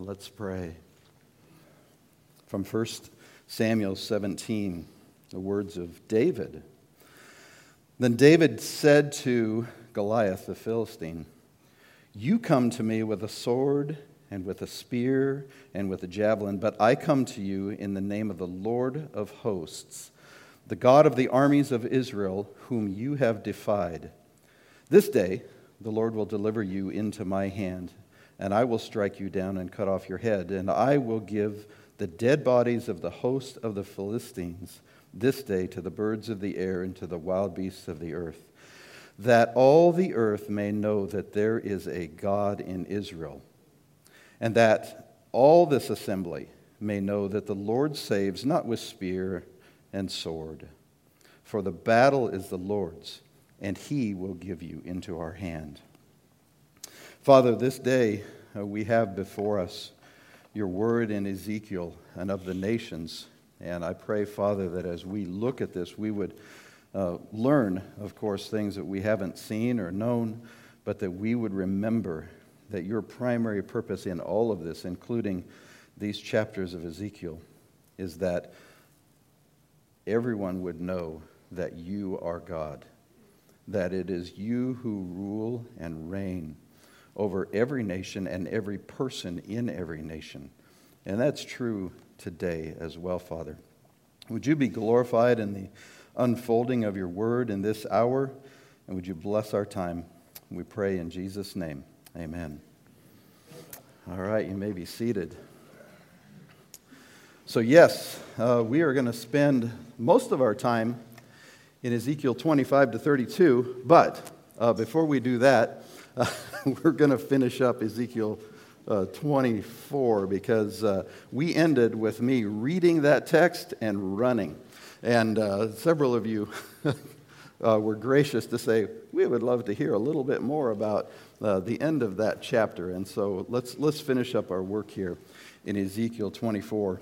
Let's pray. From 1 Samuel 17, the words of David. Then David said to Goliath the Philistine, You come to me with a sword and with a spear and with a javelin, but I come to you in the name of the Lord of hosts, the God of the armies of Israel, whom you have defied. This day the Lord will deliver you into my hand, and I will strike you down and cut off your head, and I will give the dead bodies of the host of the Philistines this day to the birds of the air and to the wild beasts of the earth, that all the earth may know that there is a God in Israel and that all this assembly may know that the Lord saves not with spear and sword. For the battle is the Lord's, and he will give you into our hand. Father, this day uh, we have before us your word in Ezekiel and of the nations. And I pray, Father, that as we look at this, we would uh, learn, of course, things that we haven't seen or known, but that we would remember that your primary purpose in all of this, including these chapters of Ezekiel, is that everyone would know that you are God, that it is you who rule and reign over every nation and every person in every nation. And that's true today as well, Father. Would you be glorified in the unfolding of your word in this hour? And would you bless our time? We pray in Jesus' name. Amen. All right, you may be seated. So, yes, uh, we are going to spend most of our time in Ezekiel 25 to 32, but uh, before we do that, uh, we're going to finish up Ezekiel uh, 24 because uh, we ended with me reading that text and running. And uh, several of you uh, were gracious to say, we would love to hear a little bit more about uh, the end of that chapter. And so let's, let's finish up our work here in Ezekiel 24.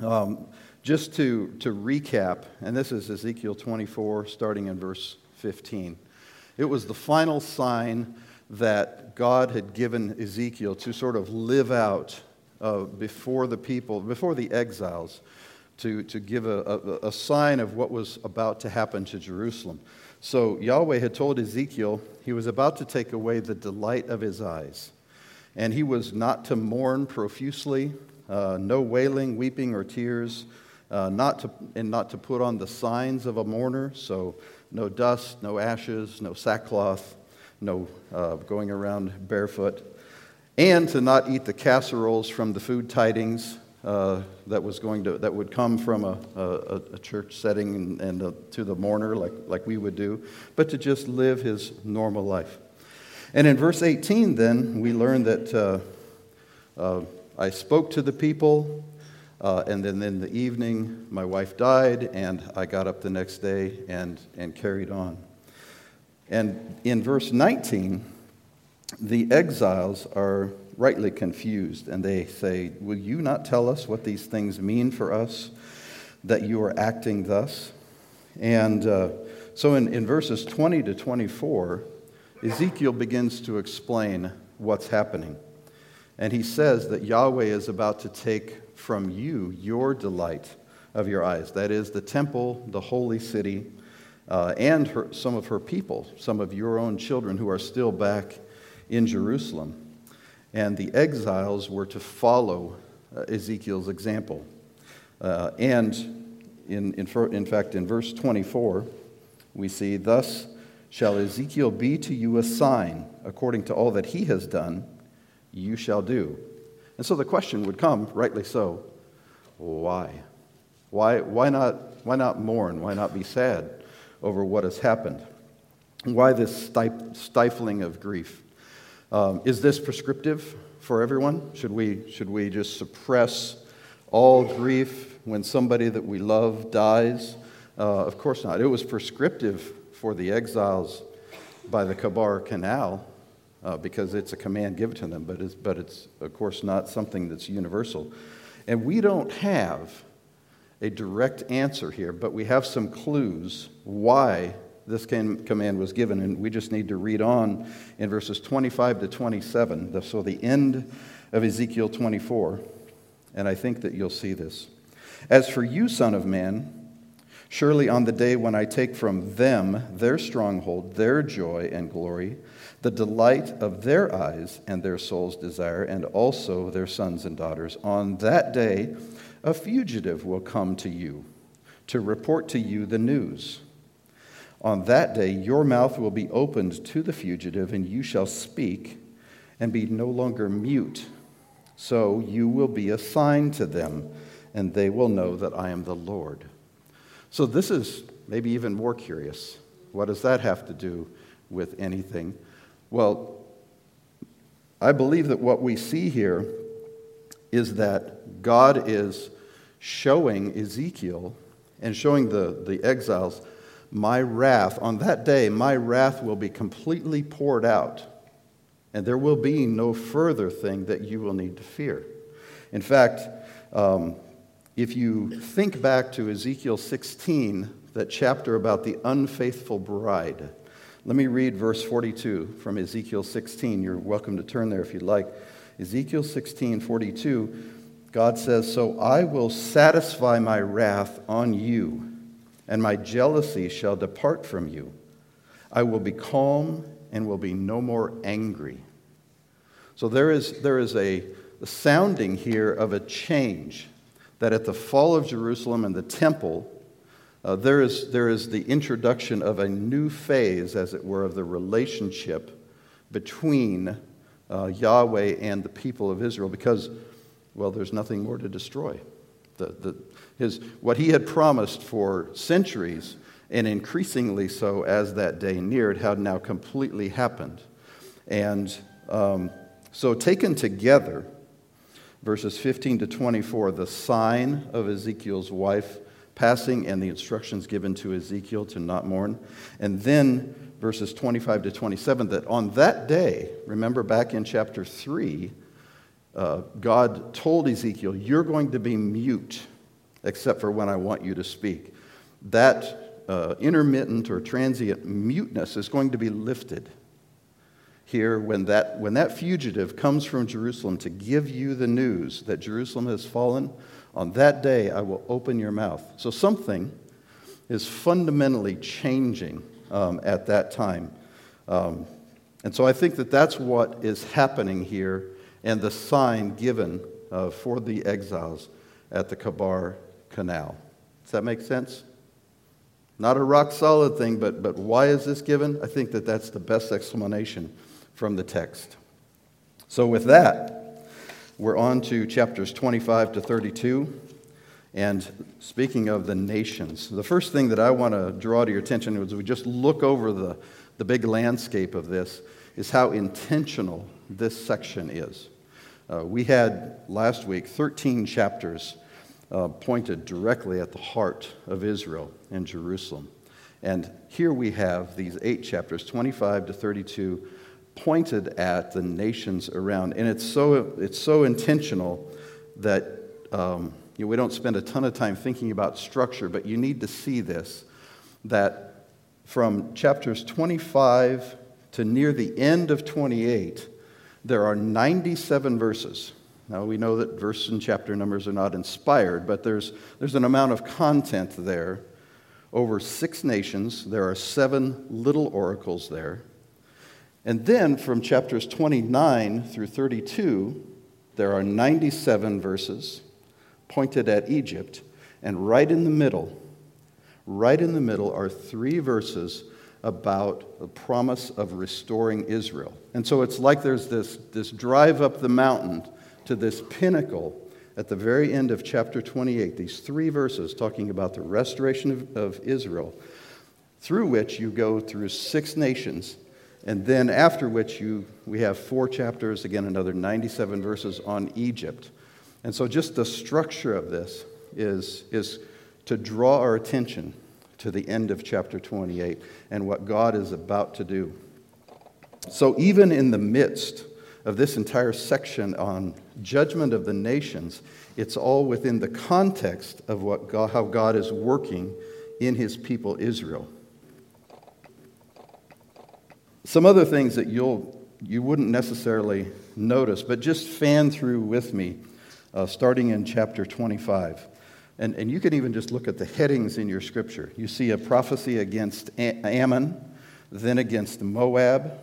Um, just to, to recap, and this is Ezekiel 24, starting in verse 15. It was the final sign that God had given Ezekiel to sort of live out uh, before the people, before the exiles to, to give a, a, a sign of what was about to happen to Jerusalem. So Yahweh had told Ezekiel he was about to take away the delight of his eyes. And he was not to mourn profusely, uh, no wailing, weeping, or tears, uh, not to, and not to put on the signs of a mourner, so no dust, no ashes, no sackcloth, no uh, going around barefoot, and to not eat the casseroles from the food tidings, uh, that was going to that would come from a, a, a church setting and, and a, to the mourner like, like we would do, but to just live his normal life. And in verse 18, then we learn that uh, uh, I spoke to the people, uh, and then in the evening my wife died, and I got up the next day and, and carried on. And in verse 19, the exiles are rightly confused, and they say, Will you not tell us what these things mean for us, that you are acting thus? And uh, so in, in verses 20 to 24, Ezekiel begins to explain what's happening. And he says that Yahweh is about to take from you your delight of your eyes. That is, the temple, the holy city, uh, and her, some of her people, some of your own children who are still back in Jerusalem and the exiles were to follow uh, Ezekiel's example. Uh, and in, in, in fact, in verse 24, we see, Thus shall Ezekiel be to you a sign, according to all that he has done, you shall do. And so the question would come, rightly so, why? Why, why, not, why not mourn? Why not be sad over what has happened? Why this stifling of grief? Um, is this prescriptive for everyone? Should we, should we just suppress all grief when somebody that we love dies? Uh, of course not. It was prescriptive for the exiles by the Chebar Canal uh, because it's a command given to them, but it's, but it's, of course, not something that's universal. And we don't have a direct answer here, but we have some clues why this command was given. And we just need to read on in verses 25 to 27. So, the end of Ezekiel 24, and I think that you'll see this. As for you, Son of Man, surely on the day when I take from them their stronghold, their joy and glory, the delight of their eyes and their soul's desire, and also their sons and daughters, on that day a fugitive will come to you to report to you the news. On that day, your mouth will be opened to the fugitive, and you shall speak and be no longer mute. So you will be a sign to them, and they will know that I am the Lord. So, this is maybe even more curious. What does that have to do with anything? Well, I believe that what we see here is that God is showing Ezekiel and showing the, the exiles, my wrath, on that day, my wrath will be completely poured out, and there will be no further thing that you will need to fear. In fact, um, if you think back to Ezekiel 16, that chapter about the unfaithful bride, let me read verse 42 from Ezekiel 16. You're welcome to turn there if you'd like. Ezekiel 16, 42, God says, So I will satisfy my wrath on you, and my jealousy shall depart from you. I will be calm and will be no more angry. So there is, there is a, a sounding here of a change that at the fall of Jerusalem and the temple, uh, there, is, there is the introduction of a new phase, as it were, of the relationship between uh, Yahweh and the people of Israel because, well, there's nothing more to destroy. The, the, his, what he had promised for centuries, and increasingly so as that day neared, had now completely happened. And um, so, taken together, verses 15 to 24, the sign of Ezekiel's wife passing and the instructions given to Ezekiel to not mourn. And then verses 25 to 27 that on that day, remember back in chapter 3, uh, God told Ezekiel, You're going to be mute except for when I want you to speak. That uh, intermittent or transient muteness is going to be lifted here when that, when that fugitive comes from Jerusalem to give you the news that Jerusalem has fallen on that day, I will open your mouth. So something is fundamentally changing um, at that time. Um, and so I think that that's what is happening here and the sign given uh, for the exiles at the Chebar Canal. Does that make sense? Not a rock solid thing, but, but why is this given? I think that that's the best explanation from the text. So, with that, we're on to chapters 25 to 32. And speaking of the nations, the first thing that I want to draw to your attention as we just look over the, the big landscape of this is how intentional this section is. Uh, we had last week 13 chapters uh, pointed directly at the heart of Israel and Jerusalem. And here we have these eight chapters, 25 to 32, pointed at the nations around. And it's so, it's so intentional that um, you know, we don't spend a ton of time thinking about structure, but you need to see this that from chapters 25 to near the end of 28, there are 97 verses. Now, we know that verse and chapter numbers are not inspired, but there's, there's an amount of content there over six nations. There are seven little oracles there. And then from chapters 29 through 32, there are 97 verses pointed at Egypt. And right in the middle, right in the middle are three verses about the promise of restoring Israel. And so it's like there's this, this drive up the mountain to this pinnacle at the very end of chapter 28, these three verses talking about the restoration of, of Israel, through which you go through six nations and then after which you, we have four chapters, again, another 97 verses on Egypt. And so just the structure of this is, is to draw our attention to the end of chapter 28 and what God is about to do. So even in the midst of this entire section on judgment of the nations, it's all within the context of what God, how God is working in his people Israel. Some other things that you'll you wouldn't necessarily notice, but just fan through with me, uh, starting in chapter 25. And, and you can even just look at the headings in your scripture. You see a prophecy against Ammon, then against Moab,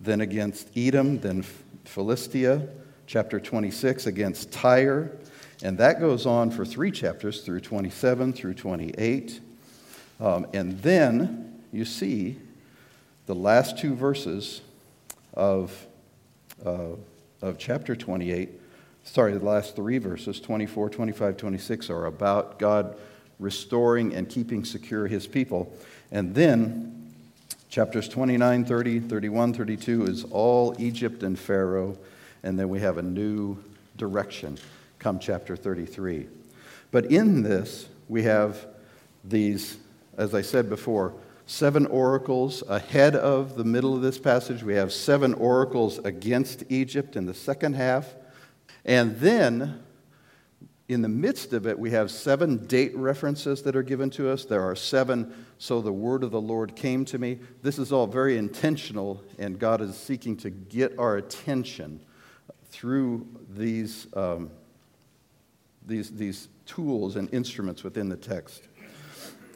then against Edom, then Philistia, chapter 26 against Tyre, and that goes on for three chapters through 27 through 28. Um, and then you see the last two verses of, uh, of chapter 28, sorry, the last three verses, 24, 25, 26, are about God restoring and keeping secure his people. And then chapters 29, 30, 31, 32 is all Egypt and Pharaoh. And then we have a new direction come chapter 33. But in this, we have these, as I said before, seven oracles ahead of the middle of this passage. We have seven oracles against Egypt in the second half. And then, in the midst of it, we have seven date references that are given to us. There are seven, so the word of the Lord came to me. This is all very intentional, and God is seeking to get our attention through these, um, these, these tools and instruments within the text.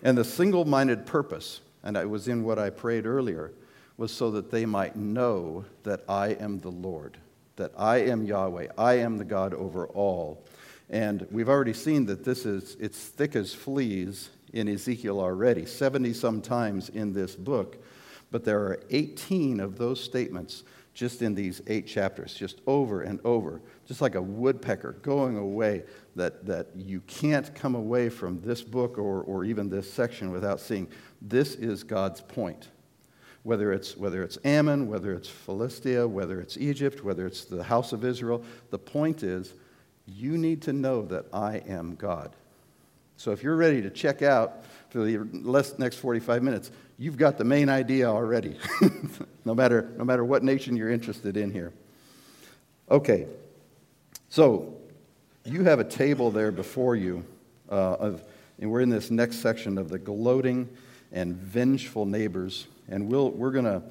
And the single minded purpose and it was in what I prayed earlier, was so that they might know that I am the Lord, that I am Yahweh, I am the God over all. And we've already seen that this is, it's thick as fleas in Ezekiel already, 70 some times in this book. But there are 18 of those statements just in these eight chapters, just over and over, just like a woodpecker going away, that, that you can't come away from this book or, or even this section without seeing this is God's point. Whether it's, whether it's Ammon, whether it's Philistia, whether it's Egypt, whether it's the house of Israel, the point is you need to know that I am God. So if you're ready to check out for the next 45 minutes, you've got the main idea already, no, matter, no matter what nation you're interested in here. Okay, so you have a table there before you, uh, of, and we're in this next section of the gloating and vengeful neighbors. And we'll, we're going to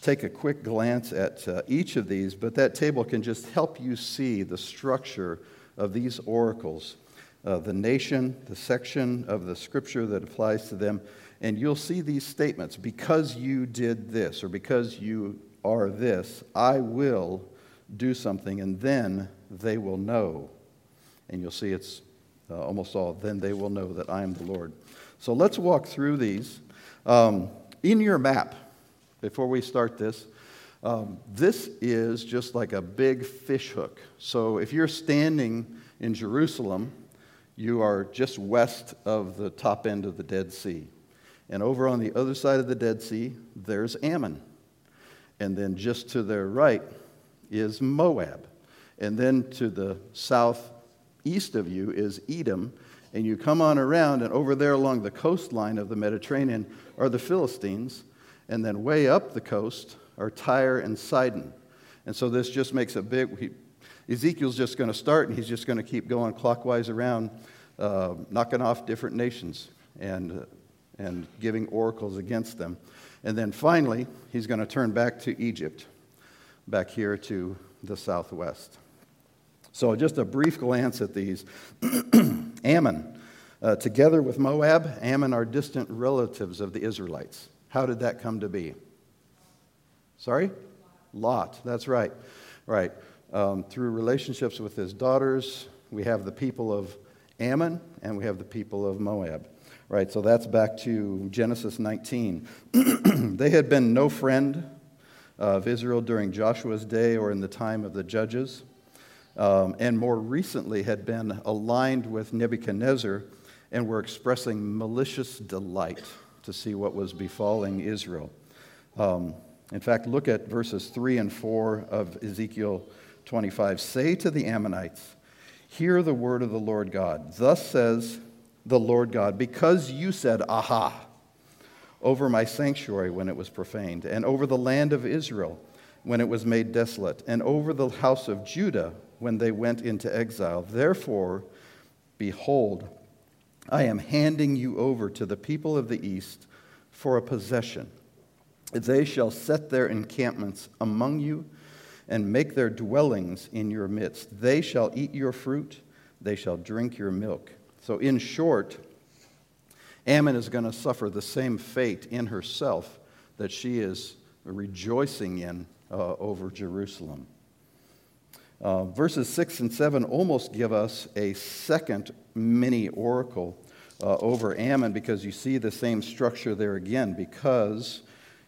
take a quick glance at uh, each of these, but that table can just help you see the structure of these oracles uh, the nation, the section of the scripture that applies to them. And you'll see these statements because you did this, or because you are this, I will do something, and then they will know. And you'll see it's uh, almost all, then they will know that I am the Lord. So let's walk through these. Um, in your map, before we start this, um, this is just like a big fish hook. So if you're standing in Jerusalem, you are just west of the top end of the Dead Sea. And over on the other side of the Dead Sea, there's Ammon. And then just to their right is Moab. And then to the southeast of you is Edom and you come on around, and over there along the coastline of the Mediterranean are the Philistines, and then way up the coast are Tyre and Sidon. And so this just makes a big. He, Ezekiel's just going to start, and he's just going to keep going clockwise around, uh, knocking off different nations and, uh, and giving oracles against them. And then finally, he's going to turn back to Egypt, back here to the southwest. So, just a brief glance at these. Ammon, uh, together with Moab, Ammon are distant relatives of the Israelites. How did that come to be? Sorry? Lot, that's right. Right. Um, through relationships with his daughters, we have the people of Ammon and we have the people of Moab. Right, so that's back to Genesis 19. they had been no friend of Israel during Joshua's day or in the time of the judges um, and more recently had been aligned with Nebuchadnezzar and were expressing malicious delight to see what was befalling Israel. Um, in fact, look at verses 3 and 4 of Ezekiel 25. Say to the Ammonites, Hear the word of the Lord God. Thus says the Lord God, because you said, Aha, over my sanctuary when it was profaned, and over the land of Israel when it was made desolate, and over the house of Judah when they went into exile. Therefore, behold, I am handing you over to the people of the east for a possession, They shall set their encampments among you and make their dwellings in your midst. They shall eat your fruit, they shall drink your milk. So, in short, Ammon is going to suffer the same fate in herself that she is rejoicing in uh, over Jerusalem. Uh, verses 6 and 7 almost give us a second mini oracle uh, over Ammon because you see the same structure there again. Because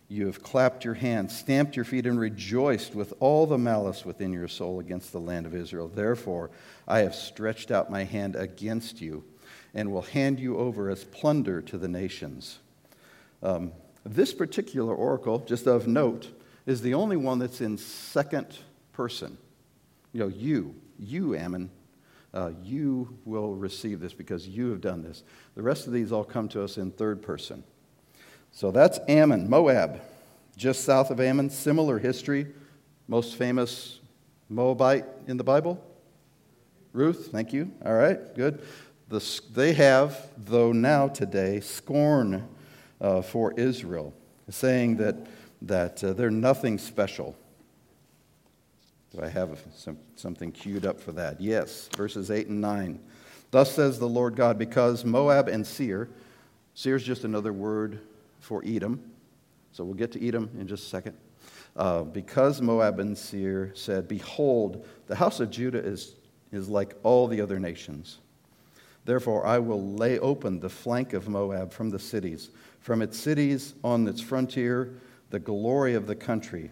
you have clapped your hands, stamped your feet, and rejoiced with all the malice within your soul against the land of Israel. Therefore, I have stretched out my hand against you and will hand you over as plunder to the nations. Um, this particular oracle, just of note, is the only one that's in second person. You know, you, you, Ammon, uh, you will receive this because you have done this. The rest of these all come to us in third person. So that's Ammon, Moab, just south of Ammon. Similar history. Most famous Moabite in the Bible? Ruth, thank you. All right, good. The, they have, though now today, scorn uh, for Israel, saying that, that uh, they're nothing special. Do I have some, something queued up for that? Yes, verses 8 and 9. Thus says the Lord God, because Moab and Seir, Seir is just another word for Edom, so we'll get to Edom in just a second. Uh, because Moab and Seir said, Behold, the house of Judah is, is like all the other nations. Therefore, I will lay open the flank of Moab from the cities, from its cities on its frontier, the glory of the country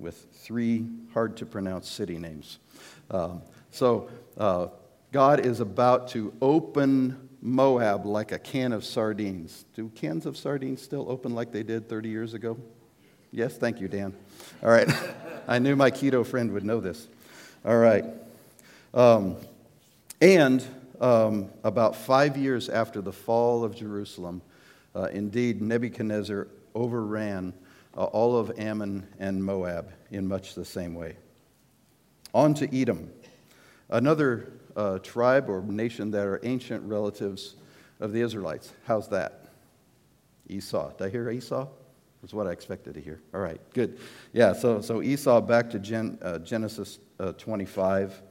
with three hard to pronounce city names. Um, so uh, God is about to open Moab like a can of sardines. Do cans of sardines still open like they did 30 years ago? Yes, thank you, Dan. All right. I knew my keto friend would know this. All right. Um, and um, about five years after the fall of Jerusalem, uh, indeed, Nebuchadnezzar overran uh, all of Ammon and Moab in much the same way. On to Edom, another uh, tribe or nation that are ancient relatives of the Israelites. How's that? Esau. Did I hear Esau? That's what I expected to hear. All right, good. Yeah, so, so Esau, back to Gen, uh, Genesis uh, 25,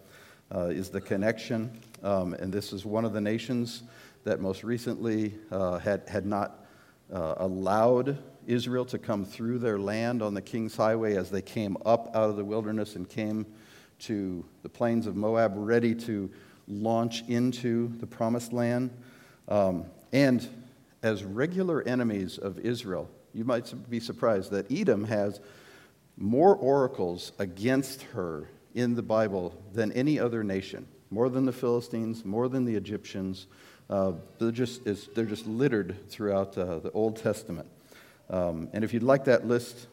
uh, is the connection. Um, and this is one of the nations that most recently uh, had, had not allowed Israel to come through their land on the King's Highway as they came up out of the wilderness and came to the plains of Moab, ready to launch into the promised land. Um, and as regular enemies of Israel, you might be surprised that Edom has more oracles against her in the Bible than any other nation, more than the Philistines, more than the Egyptians. Uh, they're, just, they're just littered throughout uh, the Old Testament. Um, and if you'd like that list,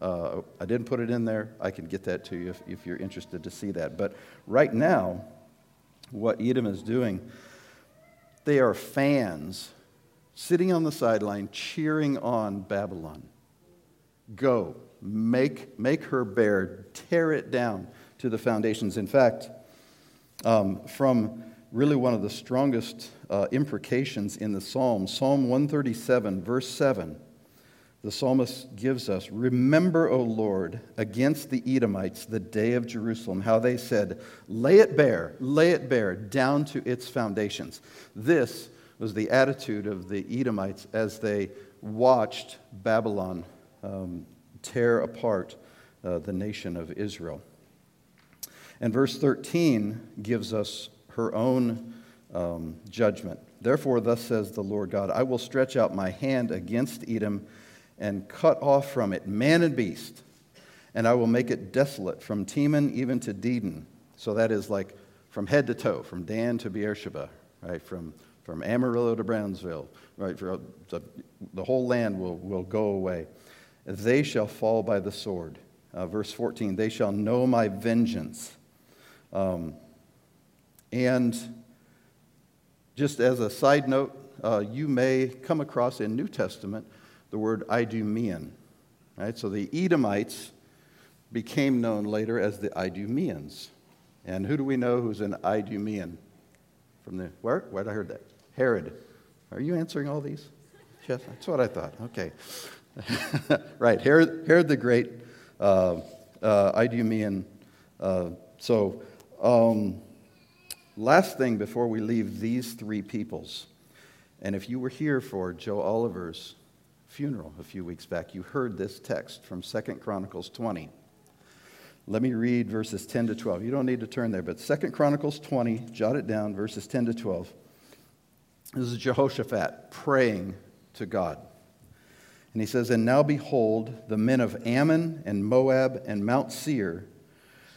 uh, I didn't put it in there. I can get that to you if, if you're interested to see that. But right now, what Edom is doing, they are fans sitting on the sideline cheering on Babylon. Go, make, make her bare, tear it down to the foundations. In fact, um, from really one of the strongest uh, imprecations in the Psalms, Psalm 137, verse 7 the psalmist gives us Remember, O Lord, against the Edomites the day of Jerusalem, how they said, Lay it bare, lay it bare, down to its foundations. This was the attitude of the Edomites as they watched Babylon um, tear apart uh, the nation of Israel. And verse 13 gives us her own um, judgment. Therefore, thus says the Lord God I will stretch out my hand against Edom and cut off from it man and beast, and I will make it desolate from Teman even to Dedan. So that is like from head to toe, from Dan to Beersheba, right? From, from Amarillo to Brownsville, right? For the, the whole land will, will go away. They shall fall by the sword. Uh, verse 14, they shall know my vengeance. Um, and just as a side note, uh, you may come across in New Testament the word Idumean. Right? So the Edomites became known later as the Idumeans. And who do we know who's an Idumean? From the where? Where did I heard that? Herod. Are you answering all these? Yes, that's what I thought. Okay. right, Herod, Herod the Great, uh, uh, Idumean. Uh, so, um, last thing before we leave these three peoples, and if you were here for Joe Oliver's funeral a few weeks back, you heard this text from Second Chronicles 20. Let me read verses 10 to 12. You don't need to turn there, but Second Chronicles 20, jot it down, verses 10 to 12. This is Jehoshaphat praying to God. And he says, And now behold, the men of Ammon and Moab and Mount Seir,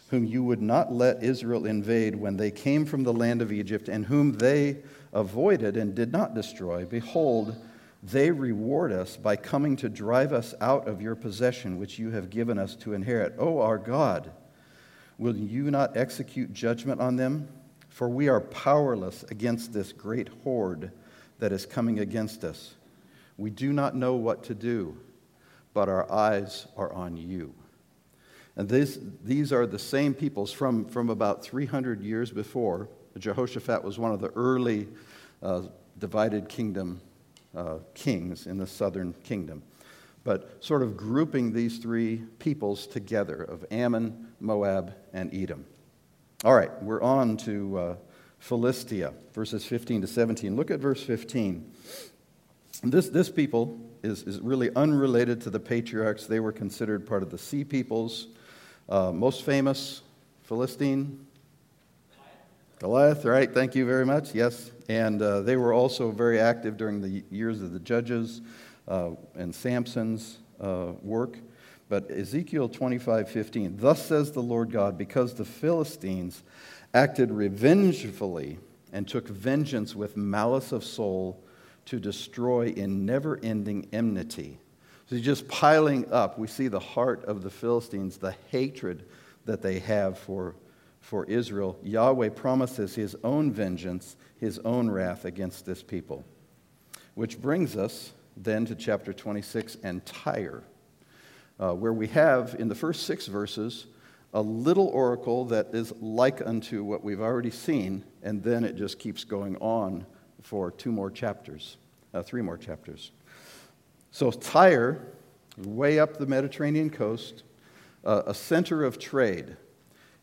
whom you would not let Israel invade when they came from the land of Egypt, and whom they avoided and did not destroy, behold, they reward us by coming to drive us out of your possession, which you have given us to inherit. O our God, will you not execute judgment on them? For we are powerless against this great horde that is coming against us. We do not know what to do, but our eyes are on you. And this, these are the same peoples from, from about 300 years before. Jehoshaphat was one of the early uh, divided kingdom uh, kings in the southern kingdom. But sort of grouping these three peoples together of Ammon, Moab, and Edom. All right, we're on to uh, Philistia, verses 15 to 17. Look at verse 15. This, this people is, is really unrelated to the patriarchs. They were considered part of the sea peoples. Uh, most famous, Philistine, Goliath, right? Thank you very much. Yes. And uh, they were also very active during the years of the judges uh, and Samson's uh, work. But Ezekiel 25 15, thus says the Lord God, because the Philistines acted revengefully and took vengeance with malice of soul to destroy in never ending enmity. So just piling up, we see the heart of the Philistines, the hatred that they have for for Israel, Yahweh promises his own vengeance, his own wrath against this people. Which brings us then to chapter 26 and Tyre, uh, where we have in the first six verses a little oracle that is like unto what we've already seen, and then it just keeps going on for two more chapters, uh, three more chapters. So, Tyre, way up the Mediterranean coast, uh, a center of trade.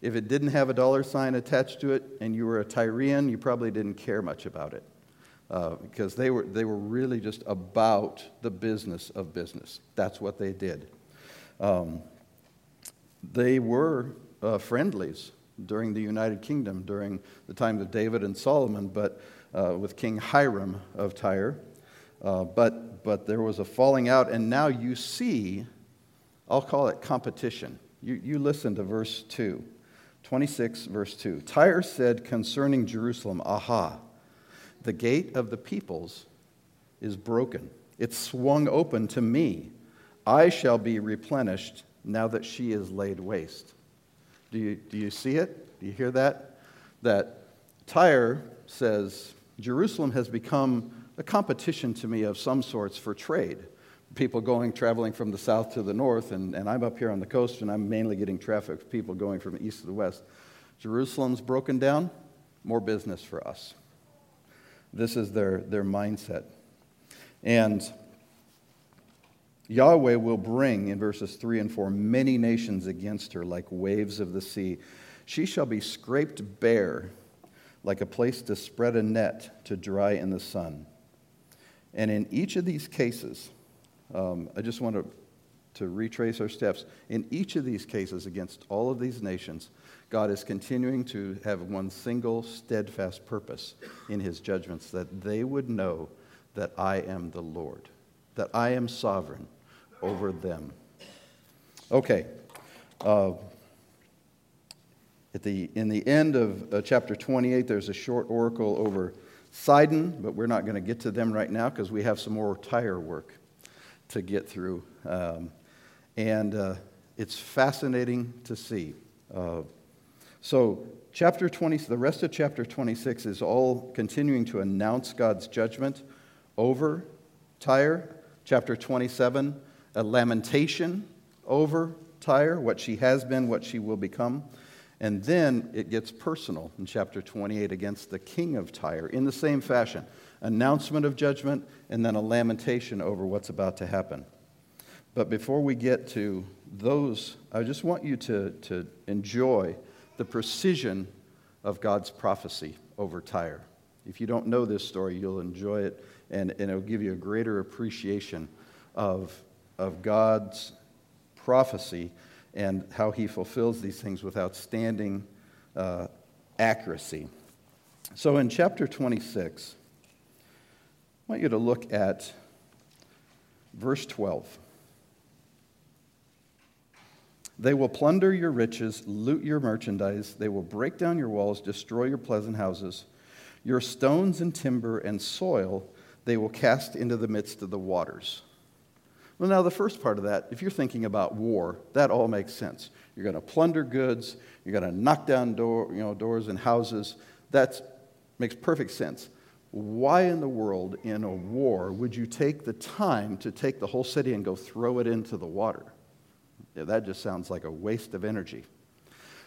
If it didn't have a dollar sign attached to it and you were a Tyrian, you probably didn't care much about it uh, because they were, they were really just about the business of business. That's what they did. Um, they were uh, friendlies during the United Kingdom, during the time of David and Solomon, but uh, with King Hiram of Tyre. Uh, but, but there was a falling out, and now you see, I'll call it competition. You, you listen to verse 2. 26, verse 2. Tyre said concerning Jerusalem, Aha, the gate of the peoples is broken. It's swung open to me. I shall be replenished now that she is laid waste. Do you, do you see it? Do you hear that? That Tyre says, Jerusalem has become a competition to me of some sorts for trade people going, traveling from the south to the north, and, and I'm up here on the coast, and I'm mainly getting traffic of people going from east to the west. Jerusalem's broken down, more business for us. This is their, their mindset. And Yahweh will bring, in verses 3 and 4, many nations against her like waves of the sea. She shall be scraped bare like a place to spread a net to dry in the sun. And in each of these cases, um, I just want to, to retrace our steps. In each of these cases, against all of these nations, God is continuing to have one single steadfast purpose in his judgments that they would know that I am the Lord, that I am sovereign over them. Okay. Uh, at the, in the end of uh, chapter 28, there's a short oracle over Sidon, but we're not going to get to them right now because we have some more Tyre work to get through. Um, and uh, it's fascinating to see. Uh, so, chapter 20, the rest of chapter 26 is all continuing to announce God's judgment over Tyre. Chapter 27, a lamentation over Tyre, what she has been, what she will become. And then it gets personal in chapter 28 against the king of Tyre in the same fashion announcement of judgment, and then a lamentation over what's about to happen. But before we get to those, I just want you to, to enjoy the precision of God's prophecy over Tyre. If you don't know this story, you'll enjoy it, and, and it'll give you a greater appreciation of, of God's prophecy and how he fulfills these things with outstanding uh, accuracy. So in chapter 26, I want you to look at verse 12. They will plunder your riches, loot your merchandise. They will break down your walls, destroy your pleasant houses. Your stones and timber and soil they will cast into the midst of the waters. Well, now, the first part of that, if you're thinking about war, that all makes sense. You're going to plunder goods, you're going to knock down door, you know, doors and houses. That makes perfect sense. Why in the world, in a war, would you take the time to take the whole city and go throw it into the water? Yeah, that just sounds like a waste of energy.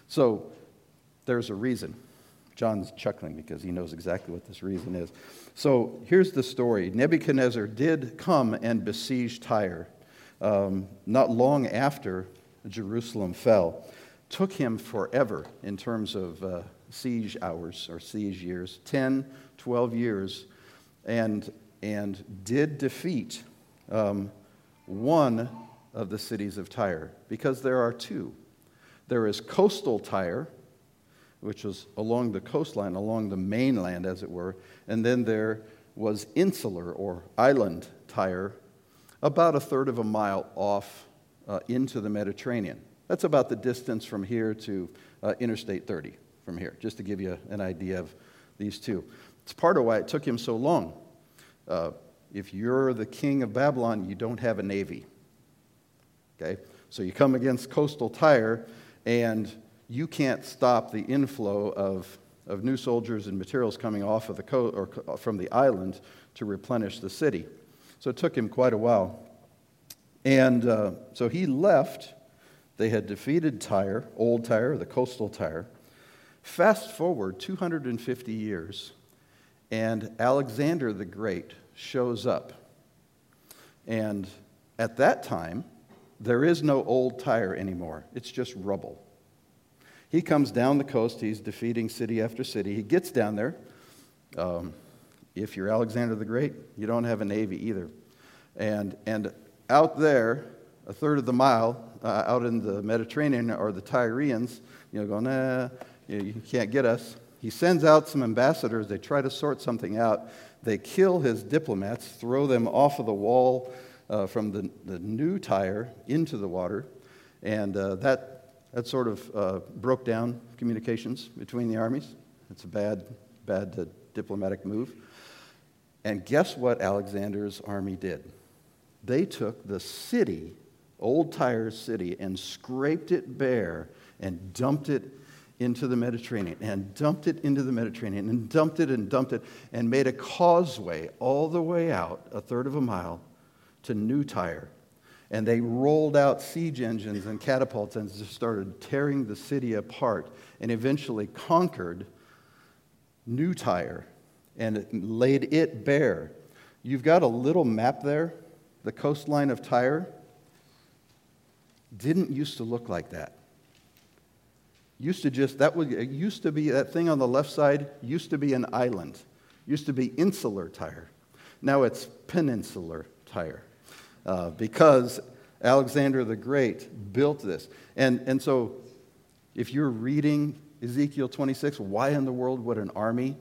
So, there's a reason. John's chuckling because he knows exactly what this reason is. So here's the story Nebuchadnezzar did come and besiege Tyre um, not long after Jerusalem fell. Took him forever in terms of uh, siege hours or siege years 10, 12 years, and, and did defeat um, one of the cities of Tyre because there are two. There is coastal Tyre, which was along the coastline, along the mainland, as it were. And then there was insular or island Tyre, about a third of a mile off uh, into the Mediterranean. That's about the distance from here to uh, Interstate 30 from here, just to give you an idea of these two. It's part of why it took him so long. Uh, if you're the king of Babylon, you don't have a navy. Okay? So you come against coastal Tyre, and you can't stop the inflow of, of new soldiers and materials coming off of the coast or from the island to replenish the city. So it took him quite a while. And uh, so he left. They had defeated Tyre, old Tyre, the coastal Tyre. Fast forward 250 years, and Alexander the Great shows up. And at that time, there is no old Tyre anymore, it's just rubble. He comes down the coast. He's defeating city after city. He gets down there. Um, if you're Alexander the Great, you don't have a navy either. And, and out there, a third of the mile, uh, out in the Mediterranean, are the Tyrians, you know, going, you can't get us. He sends out some ambassadors. They try to sort something out. They kill his diplomats, throw them off of the wall uh, from the, the new Tyre into the water. And uh, that that sort of uh, broke down communications between the armies. It's a bad, bad uh, diplomatic move. And guess what Alexander's army did? They took the city, Old Tyre city, and scraped it bare and dumped it into the Mediterranean, and dumped it into the Mediterranean, and dumped it and dumped it, and made a causeway all the way out, a third of a mile, to New Tyre and they rolled out siege engines and catapults and just started tearing the city apart and eventually conquered New Tyre and laid it bare. You've got a little map there. The coastline of Tyre didn't used to look like that. Used to just, that would, used to be, that thing on the left side used to be an island. Used to be insular Tyre. Now it's peninsular Tyre uh, because Alexander the Great built this. And, and so, if you're reading Ezekiel 26, why in the world would an army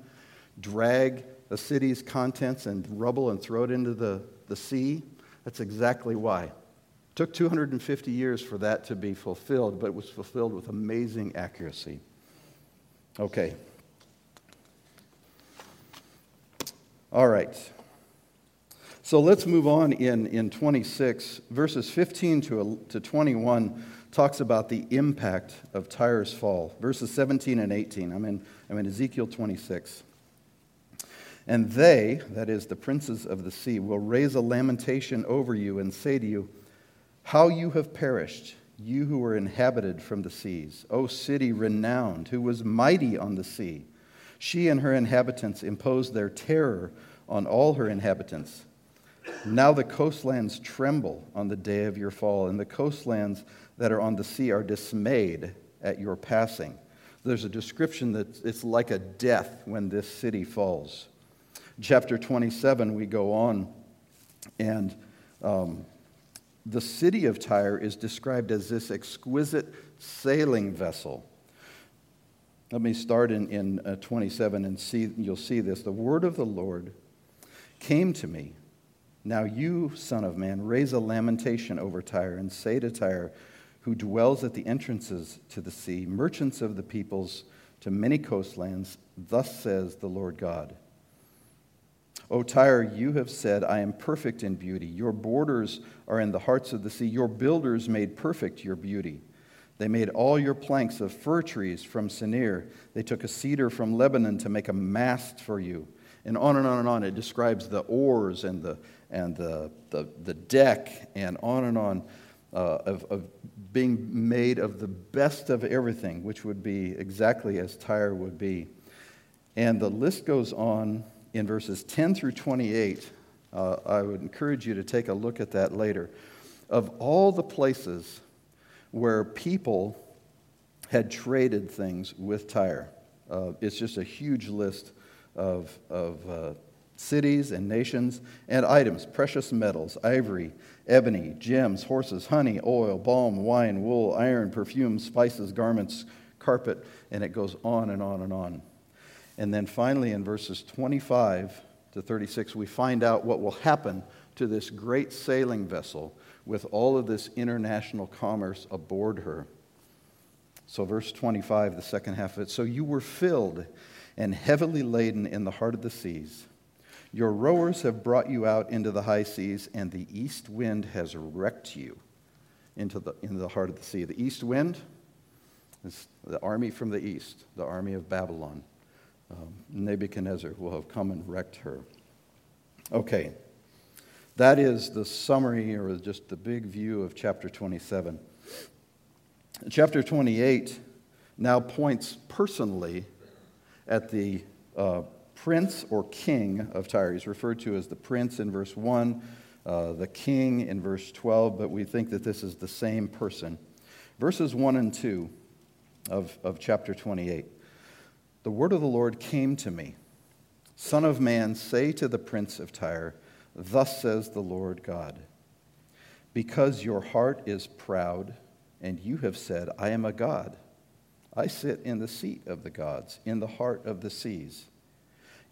drag a city's contents and rubble and throw it into the, the sea? That's exactly why. Took 250 years for that to be fulfilled, but it was fulfilled with amazing accuracy. Okay. All right. So let's move on in, in 26. Verses 15 to, to 21 talks about the impact of Tyre's fall. Verses 17 and 18. I'm in, I'm in Ezekiel 26. And they, that is, the princes of the sea, will raise a lamentation over you and say to you, How you have perished, you who were inhabited from the seas, O city renowned, who was mighty on the sea. She and her inhabitants imposed their terror on all her inhabitants. Now the coastlands tremble on the day of your fall, and the coastlands that are on the sea are dismayed at your passing. There's a description that it's like a death when this city falls. Chapter 27, we go on, and um, the city of Tyre is described as this exquisite sailing vessel. Let me start in, in uh, 27 and see, you'll see this. The word of the Lord came to me. Now, you, son of man, raise a lamentation over Tyre and say to Tyre, who dwells at the entrances to the sea, merchants of the peoples to many coastlands, thus says the Lord God. O Tyre, you have said, I am perfect in beauty. Your borders are in the hearts of the sea. Your builders made perfect your beauty. They made all your planks of fir trees from Senir. They took a cedar from Lebanon to make a mast for you. And on and on and on. It describes the oars and the, and the, the, the deck and on and on uh, of, of being made of the best of everything, which would be exactly as Tyre would be. And the list goes on in verses 10 through 28. Uh, I would encourage you to take a look at that later. Of all the places where people had traded things with Tyre, uh, it's just a huge list of, of uh, cities and nations and items precious metals, ivory, ebony, gems, horses, honey, oil, balm, wine, wool, iron, perfume, spices, garments, carpet, and it goes on and on and on. And then finally, in verses 25 to 36, we find out what will happen to this great sailing vessel with all of this international commerce aboard her. So, verse 25, the second half of it. So you were filled and heavily laden in the heart of the seas. Your rowers have brought you out into the high seas, and the east wind has wrecked you into the, into the heart of the sea. The east wind is the army from the east, the army of Babylon um, Nebuchadnezzar will have come and wrecked her. Okay, that is the summary or just the big view of chapter 27. Chapter 28 now points personally at the uh, prince or king of Tyre. He's referred to as the prince in verse 1, uh, the king in verse 12, but we think that this is the same person. Verses 1 and 2 of, of chapter 28 the word of the Lord came to me Son of man, say to the prince of Tyre, Thus says the Lord God, because your heart is proud, and you have said, I am a God. I sit in the seat of the gods, in the heart of the seas.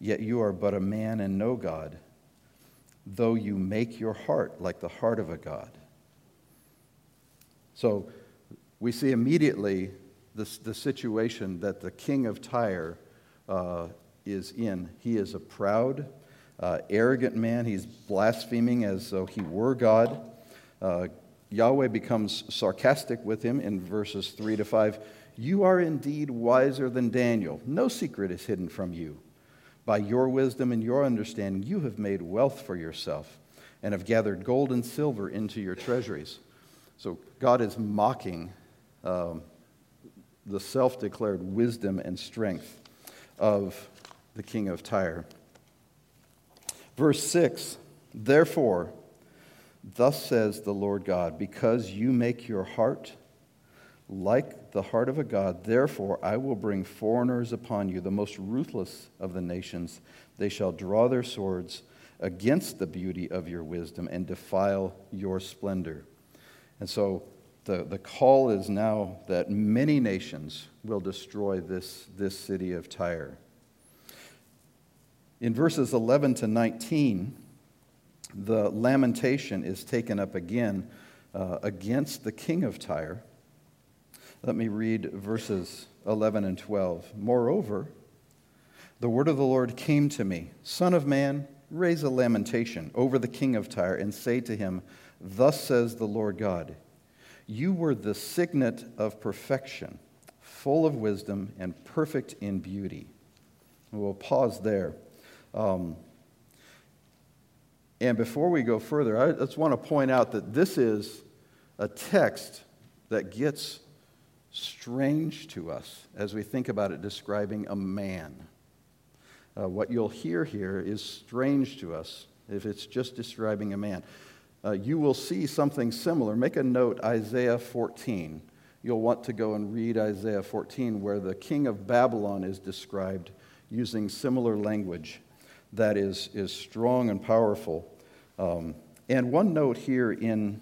Yet you are but a man and no God, though you make your heart like the heart of a God. So we see immediately the, the situation that the king of Tyre uh, is in. He is a proud, uh, arrogant man. He's blaspheming as though he were God. Uh, Yahweh becomes sarcastic with him in verses 3 to 5. You are indeed wiser than Daniel. No secret is hidden from you. By your wisdom and your understanding, you have made wealth for yourself and have gathered gold and silver into your treasuries. So God is mocking um, the self declared wisdom and strength of the king of Tyre. Verse 6 Therefore, thus says the Lord God, because you make your heart like the heart of a God, therefore I will bring foreigners upon you, the most ruthless of the nations. They shall draw their swords against the beauty of your wisdom and defile your splendor. And so the, the call is now that many nations will destroy this, this city of Tyre. In verses 11 to 19, the lamentation is taken up again uh, against the king of Tyre. Let me read verses 11 and 12. Moreover, the word of the Lord came to me Son of man, raise a lamentation over the king of Tyre and say to him, Thus says the Lord God. You were the signet of perfection, full of wisdom and perfect in beauty. We'll pause there. Um, and before we go further, I just want to point out that this is a text that gets strange to us as we think about it describing a man. Uh, what you'll hear here is strange to us if it's just describing a man. Uh, you will see something similar. Make a note, Isaiah 14. You'll want to go and read Isaiah 14, where the king of Babylon is described using similar language that is, is strong and powerful. Um, and one note here in,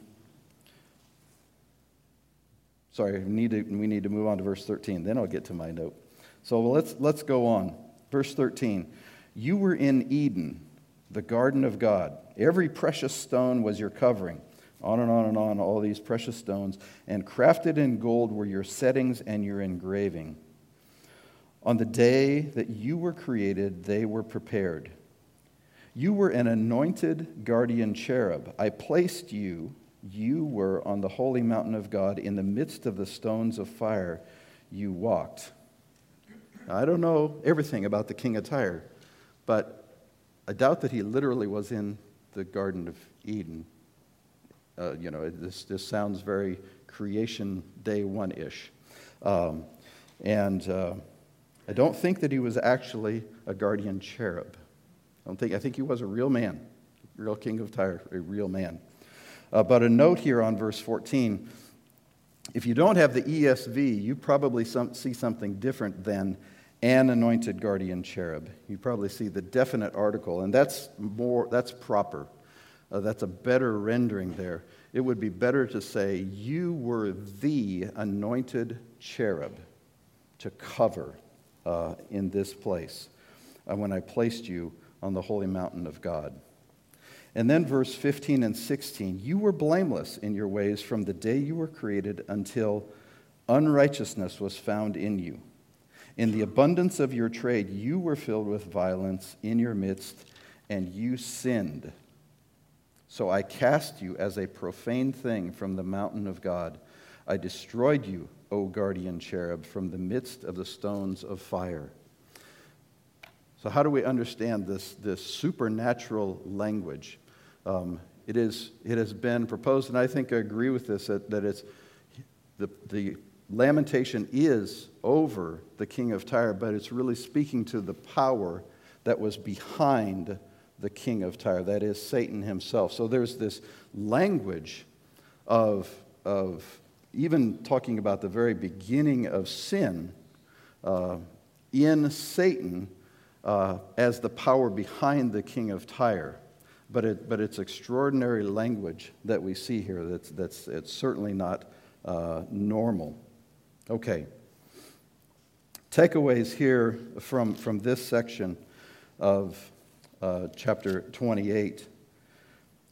sorry, we need, to, we need to move on to verse 13, then I'll get to my note. So let's, let's go on. Verse 13 You were in Eden, the garden of God. Every precious stone was your covering. On and on and on, all these precious stones. And crafted in gold were your settings and your engraving. On the day that you were created, they were prepared. You were an anointed guardian cherub. I placed you, you were on the holy mountain of God. In the midst of the stones of fire, you walked. I don't know everything about the king of Tyre, but I doubt that he literally was in the Garden of Eden. Uh, you know, this, this sounds very creation day one ish. Um, and uh, I don't think that he was actually a guardian cherub. I don't think, I think he was a real man, real king of Tyre, a real man. Uh, but a note here on verse 14 if you don't have the ESV, you probably some, see something different than an anointed guardian cherub. You probably see the definite article, and that's more, that's proper. Uh, that's a better rendering there. It would be better to say, You were the anointed cherub to cover uh, in this place uh, when I placed you on the holy mountain of God. And then verse 15 and 16 You were blameless in your ways from the day you were created until unrighteousness was found in you. In the abundance of your trade, you were filled with violence in your midst, and you sinned. So I cast you as a profane thing from the mountain of God. I destroyed you, O guardian cherub, from the midst of the stones of fire. So, how do we understand this, this supernatural language? Um, it, is, it has been proposed, and I think I agree with this, that, that it's the, the lamentation is over the king of Tyre, but it's really speaking to the power that was behind the king of Tyre, that is, Satan himself. So there's this language of, of even talking about the very beginning of sin uh, in Satan uh, as the power behind the king of Tyre. But, it, but it's extraordinary language that we see here that's, that's it's certainly not uh, normal. Okay. Takeaways here from, from this section of uh, chapter 28.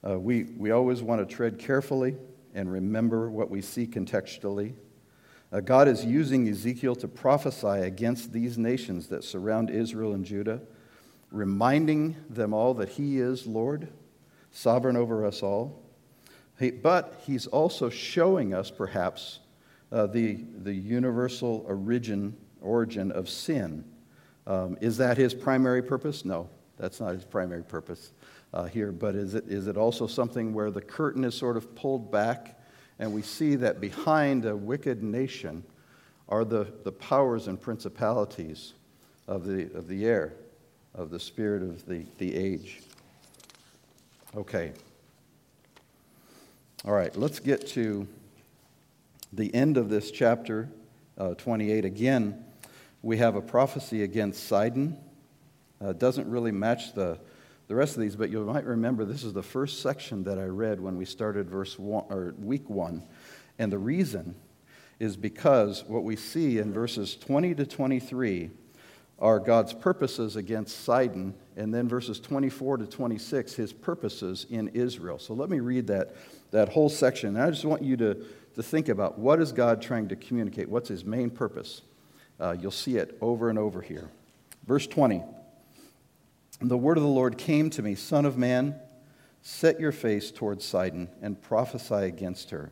Uh, we, we always want to tread carefully and remember what we see contextually. Uh, God is using Ezekiel to prophesy against these nations that surround Israel and Judah, reminding them all that He is Lord, sovereign over us all. He, but He's also showing us, perhaps, uh, the, the universal origin, origin of sin. Um, is that his primary purpose? No, that's not his primary purpose uh, here. But is it, is it also something where the curtain is sort of pulled back and we see that behind a wicked nation are the, the powers and principalities of the, of the air, of the spirit of the, the age? Okay. All right, let's get to the end of this chapter uh, 28, again, we have a prophecy against Sidon. Uh, doesn't really match the, the rest of these, but you might remember this is the first section that I read when we started verse one, or week one. And the reason is because what we see in verses 20 to 23 are God's purposes against Sidon, and then verses 24 to 26, his purposes in Israel. So let me read that, that whole section. And I just want you to to think about what is God trying to communicate? What's his main purpose? Uh, you'll see it over and over here. Verse 20 The word of the Lord came to me, Son of man, set your face towards Sidon and prophesy against her.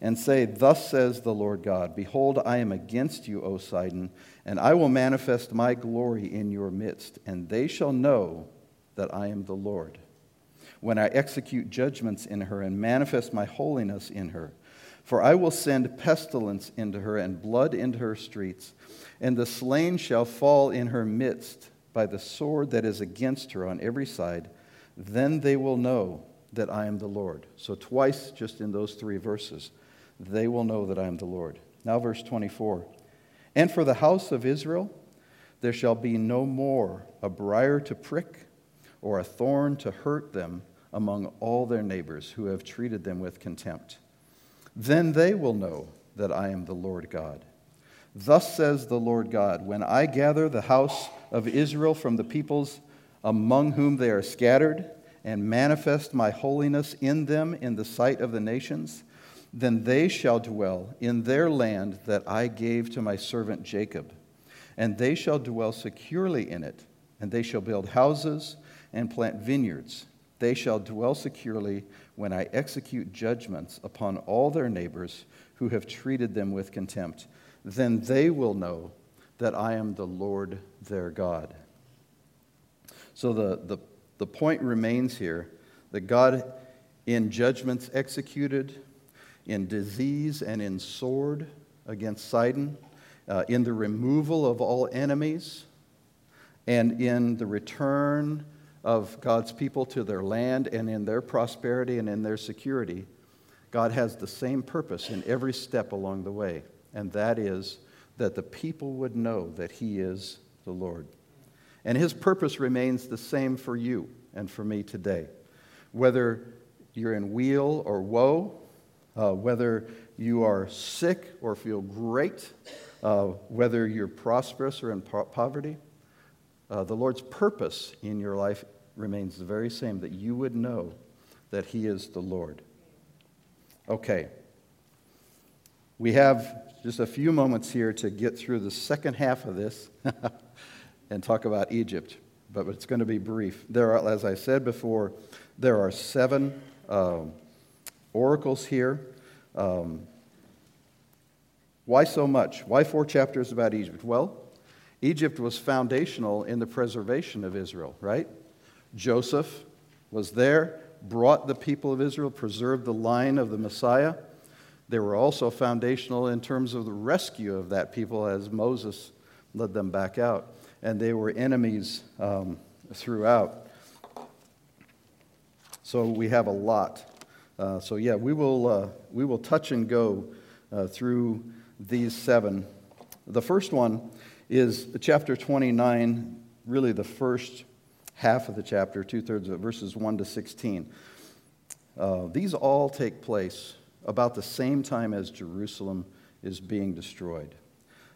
And say, Thus says the Lord God Behold, I am against you, O Sidon, and I will manifest my glory in your midst, and they shall know that I am the Lord. When I execute judgments in her and manifest my holiness in her, for I will send pestilence into her and blood into her streets, and the slain shall fall in her midst by the sword that is against her on every side. Then they will know that I am the Lord. So, twice just in those three verses, they will know that I am the Lord. Now, verse 24. And for the house of Israel, there shall be no more a briar to prick or a thorn to hurt them among all their neighbors who have treated them with contempt. Then they will know that I am the Lord God. Thus says the Lord God When I gather the house of Israel from the peoples among whom they are scattered, and manifest my holiness in them in the sight of the nations, then they shall dwell in their land that I gave to my servant Jacob. And they shall dwell securely in it, and they shall build houses and plant vineyards. They shall dwell securely when I execute judgments upon all their neighbors who have treated them with contempt. Then they will know that I am the Lord their God. So the, the, the point remains here that God, in judgments executed, in disease and in sword against Sidon, uh, in the removal of all enemies, and in the return of God's people to their land and in their prosperity and in their security, God has the same purpose in every step along the way, and that is that the people would know that He is the Lord. And His purpose remains the same for you and for me today. Whether you're in weal or woe, uh, whether you are sick or feel great, uh, whether you're prosperous or in po- poverty, uh, the Lord's purpose in your life remains the very same that you would know that He is the Lord. Okay. We have just a few moments here to get through the second half of this and talk about Egypt, but it's going to be brief. There are, as I said before, there are seven um, oracles here. Um, why so much? Why four chapters about Egypt? Well, Egypt was foundational in the preservation of Israel, right? Joseph was there, brought the people of Israel, preserved the line of the Messiah. They were also foundational in terms of the rescue of that people as Moses led them back out. And they were enemies um, throughout. So we have a lot. Uh, so, yeah, we will, uh, we will touch and go uh, through these seven. The first one is chapter 29, really the first half of the chapter, two thirds of it, verses 1 to 16. Uh, these all take place about the same time as Jerusalem is being destroyed.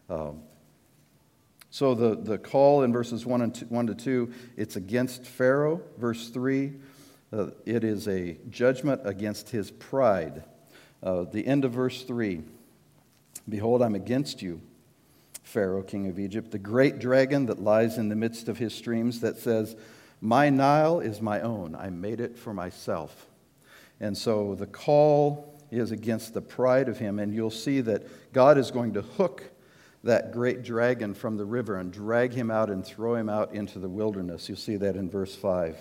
Um, so the, the call in verses 1, and two, 1 to 2, it's against Pharaoh. Verse 3, uh, it is a judgment against his pride. Uh, the end of verse 3 Behold, I'm against you, Pharaoh, king of Egypt, the great dragon that lies in the midst of his streams, that says, My Nile is my own. I made it for myself. And so the call is against the pride of him. And you'll see that God is going to hook that great dragon from the river and drag him out and throw him out into the wilderness. You'll see that in verse 5.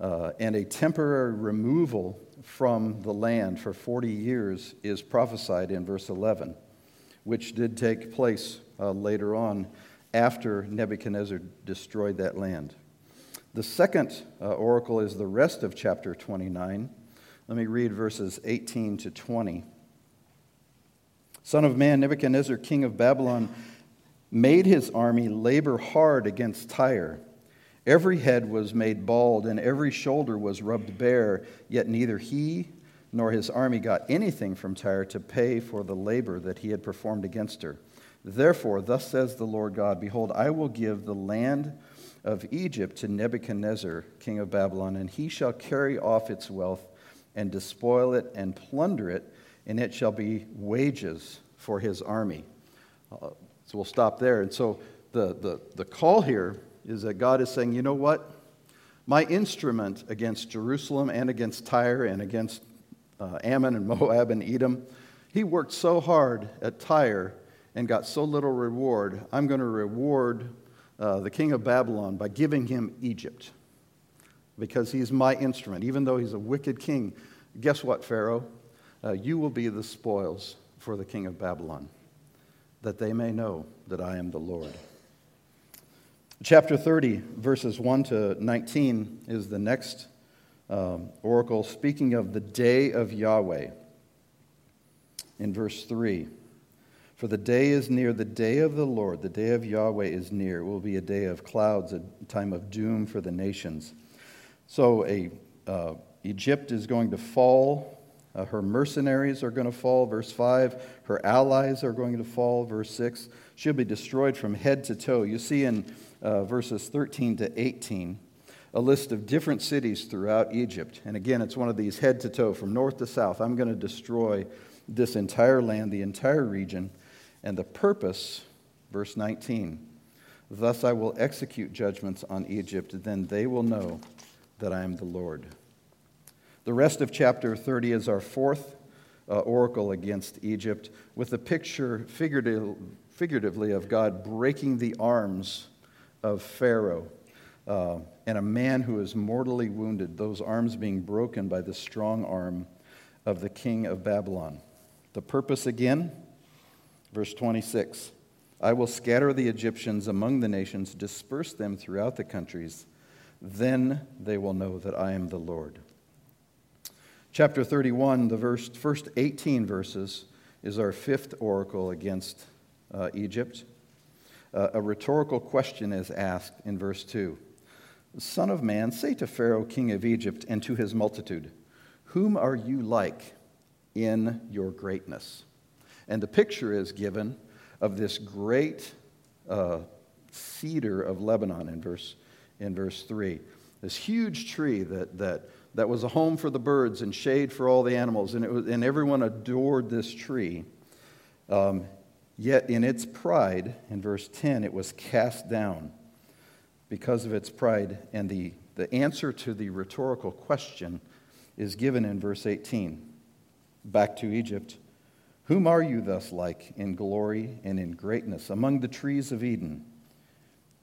Uh, and a temporary removal from the land for 40 years is prophesied in verse 11 which did take place uh, later on after Nebuchadnezzar destroyed that land. The second uh, oracle is the rest of chapter 29. Let me read verses 18 to 20. Son of man, Nebuchadnezzar, king of Babylon, made his army labor hard against Tyre. Every head was made bald, and every shoulder was rubbed bare, yet neither he nor his army got anything from Tyre to pay for the labor that he had performed against her. Therefore, thus says the Lord God Behold, I will give the land of Egypt to Nebuchadnezzar, king of Babylon, and he shall carry off its wealth and despoil it and plunder it, and it shall be wages for his army. Uh, so we'll stop there. And so the, the, the call here is that God is saying, you know what? My instrument against Jerusalem and against Tyre and against uh, Ammon and Moab and Edom. He worked so hard at Tyre and got so little reward. I'm going to reward uh, the king of Babylon by giving him Egypt because he's my instrument. Even though he's a wicked king, guess what, Pharaoh? Uh, you will be the spoils for the king of Babylon, that they may know that I am the Lord. Chapter 30, verses 1 to 19, is the next um, oracle speaking of the day of Yahweh. In verse 3, for the day is near, the day of the Lord, the day of Yahweh is near. It will be a day of clouds, a time of doom for the nations. So, a, uh, Egypt is going to fall. Uh, her mercenaries are going to fall, verse 5. Her allies are going to fall, verse 6. She'll be destroyed from head to toe. You see in uh, verses 13 to 18 a list of different cities throughout Egypt. And again, it's one of these head to toe, from north to south. I'm going to destroy this entire land, the entire region. And the purpose, verse 19, thus I will execute judgments on Egypt, then they will know that I am the Lord. The rest of chapter 30 is our fourth uh, oracle against Egypt, with a picture figurative, figuratively of God breaking the arms of Pharaoh uh, and a man who is mortally wounded, those arms being broken by the strong arm of the king of Babylon. The purpose again, verse 26 I will scatter the Egyptians among the nations, disperse them throughout the countries. Then they will know that I am the Lord. Chapter 31, the verse, first 18 verses, is our fifth oracle against uh, Egypt. Uh, a rhetorical question is asked in verse 2 Son of man, say to Pharaoh, king of Egypt, and to his multitude, Whom are you like in your greatness? And the picture is given of this great uh, cedar of Lebanon in verse, in verse 3. This huge tree that, that, that was a home for the birds and shade for all the animals, and, it was, and everyone adored this tree. Um, yet in its pride, in verse 10, it was cast down because of its pride. And the, the answer to the rhetorical question is given in verse 18. Back to Egypt. Whom are you thus like in glory and in greatness among the trees of Eden?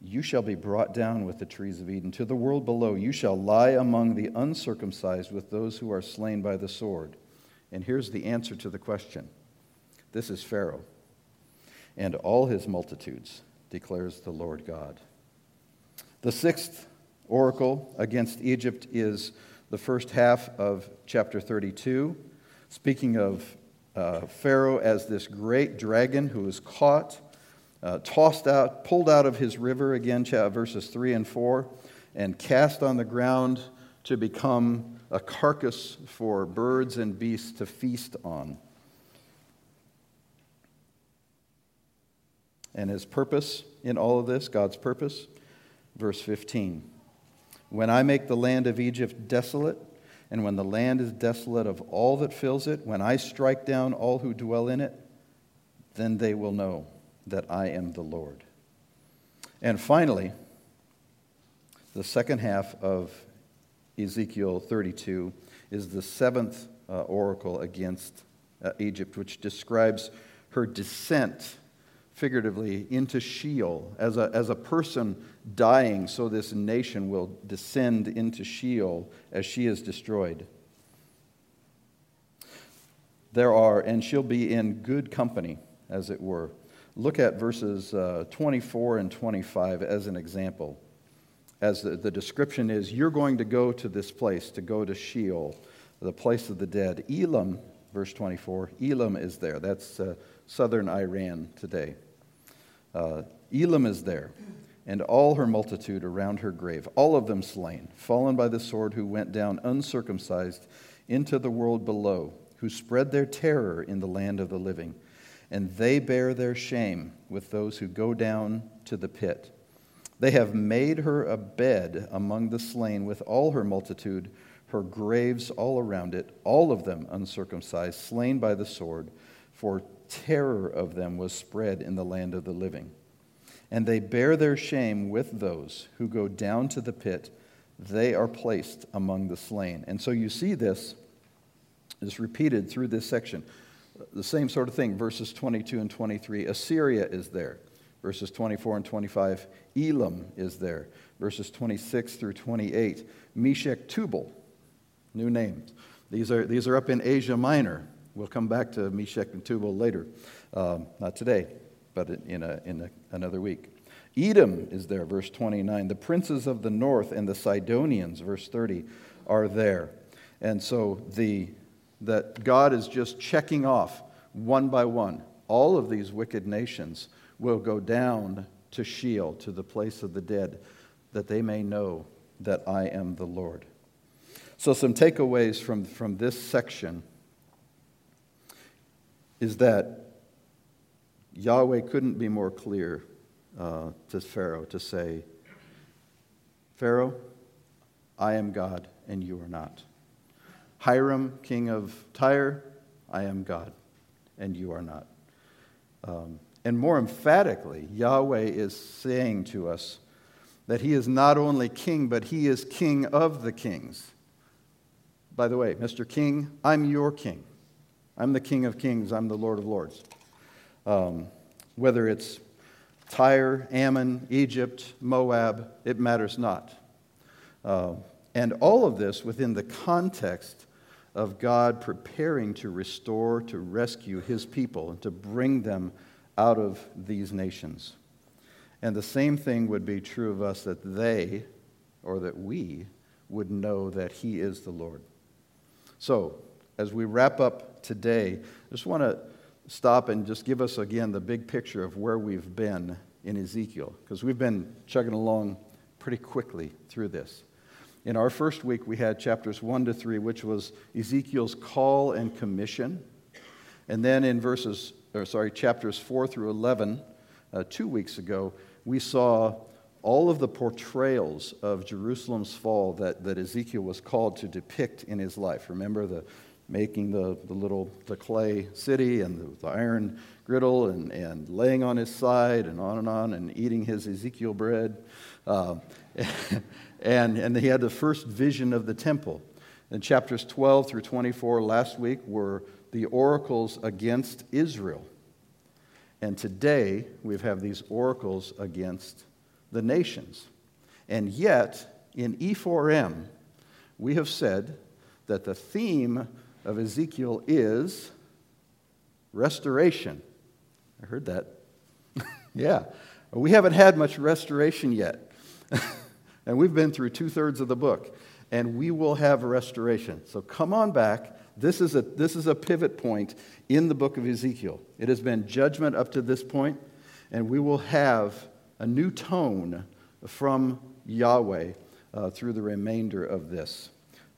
You shall be brought down with the trees of Eden to the world below. You shall lie among the uncircumcised with those who are slain by the sword. And here's the answer to the question this is Pharaoh and all his multitudes, declares the Lord God. The sixth oracle against Egypt is the first half of chapter 32, speaking of uh, Pharaoh as this great dragon who is caught, uh, tossed out, pulled out of his river, again, verses 3 and 4, and cast on the ground to become a carcass for birds and beasts to feast on. And his purpose in all of this, God's purpose, Verse 15 When I make the land of Egypt desolate, and when the land is desolate of all that fills it, when I strike down all who dwell in it, then they will know that I am the Lord. And finally, the second half of Ezekiel 32 is the seventh uh, oracle against uh, Egypt, which describes her descent figuratively into Sheol as a, as a person dying, so this nation will descend into Sheol as she is destroyed. There are, and she'll be in good company, as it were. Look at verses uh, 24 and 25 as an example. As the, the description is, you're going to go to this place, to go to Sheol, the place of the dead. Elam, verse 24, Elam is there. That's uh, southern Iran today. Uh, Elam is there and all her multitude around her grave, all of them slain, fallen by the sword, who went down uncircumcised into the world below, who spread their terror in the land of the living. And they bear their shame with those who go down to the pit. They have made her a bed among the slain with all her multitude, her graves all around it, all of them uncircumcised, slain by the sword, for terror of them was spread in the land of the living and they bear their shame with those who go down to the pit. They are placed among the slain. And so you see this is repeated through this section. The same sort of thing, verses 22 and 23. Assyria is there. Verses 24 and 25. Elam is there. Verses 26 through 28. Meshech Tubal, new names. These are, these are up in Asia Minor. We'll come back to Meshech and Tubal later. Um, not today but in, a, in a, another week. Edom is there, verse 29. The princes of the north and the Sidonians, verse 30, are there. And so the, that God is just checking off one by one. All of these wicked nations will go down to Sheol, to the place of the dead, that they may know that I am the Lord. So, some takeaways from, from this section is that Yahweh couldn't be more clear uh, to Pharaoh to say, Pharaoh, I am God and you are not. Hiram, king of Tyre, I am God and you are not. Um, and more emphatically, Yahweh is saying to us that he is not only king, but he is king of the kings. By the way, Mr. King, I'm your king. I'm the king of kings, I'm the Lord of lords. Um, whether it's Tyre, Ammon, Egypt, Moab, it matters not. Uh, and all of this within the context of God preparing to restore, to rescue his people, and to bring them out of these nations. And the same thing would be true of us that they, or that we, would know that he is the Lord. So, as we wrap today, I just want to stop and just give us again the big picture of where we've been in Ezekiel, because we've been chugging along pretty quickly through this. In our first week, we had chapters 1 to 3, which was Ezekiel's call and commission. And then in verses, or sorry, chapters 4 through 11, uh, two weeks ago, we saw all of the portrayals of Jerusalem's fall that, that Ezekiel was called to depict in his life. Remember the making the, the little the clay city and the, the iron griddle and, and laying on his side and on and on and eating his Ezekiel bread. Uh, and, and he had the first vision of the temple. And chapters 12 through 24 last week were the oracles against Israel. And today we have these oracles against the nations. And yet, in E4M, we have said that the theme of Ezekiel is restoration. I heard that. yeah. We haven't had much restoration yet. and we've been through two thirds of the book. And we will have restoration. So come on back. This is, a, this is a pivot point in the book of Ezekiel. It has been judgment up to this point, and we will have a new tone from Yahweh uh, through the remainder of this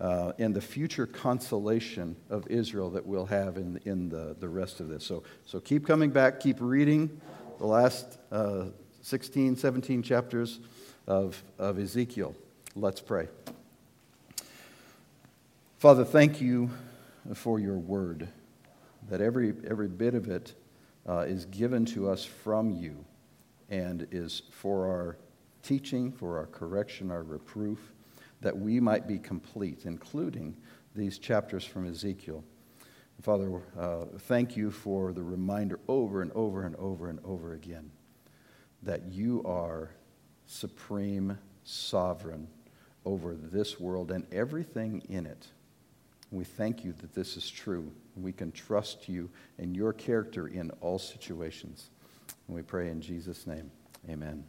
uh, and the future consolation of Israel that we'll have in, in the, the rest of this. So, so keep coming back, keep reading the last uh, 16, 17 chapters of, of Ezekiel. Let's pray. Father, thank you for your word, that every, every bit of it uh, is given to us from you and is for our teaching, for our correction, our reproof that we might be complete, including these chapters from Ezekiel. Father, uh, thank you for the reminder over and over and over and over again that you are supreme sovereign over this world and everything in it. We thank you that this is true. We can trust you and your character in all situations. And we pray in Jesus' name. Amen.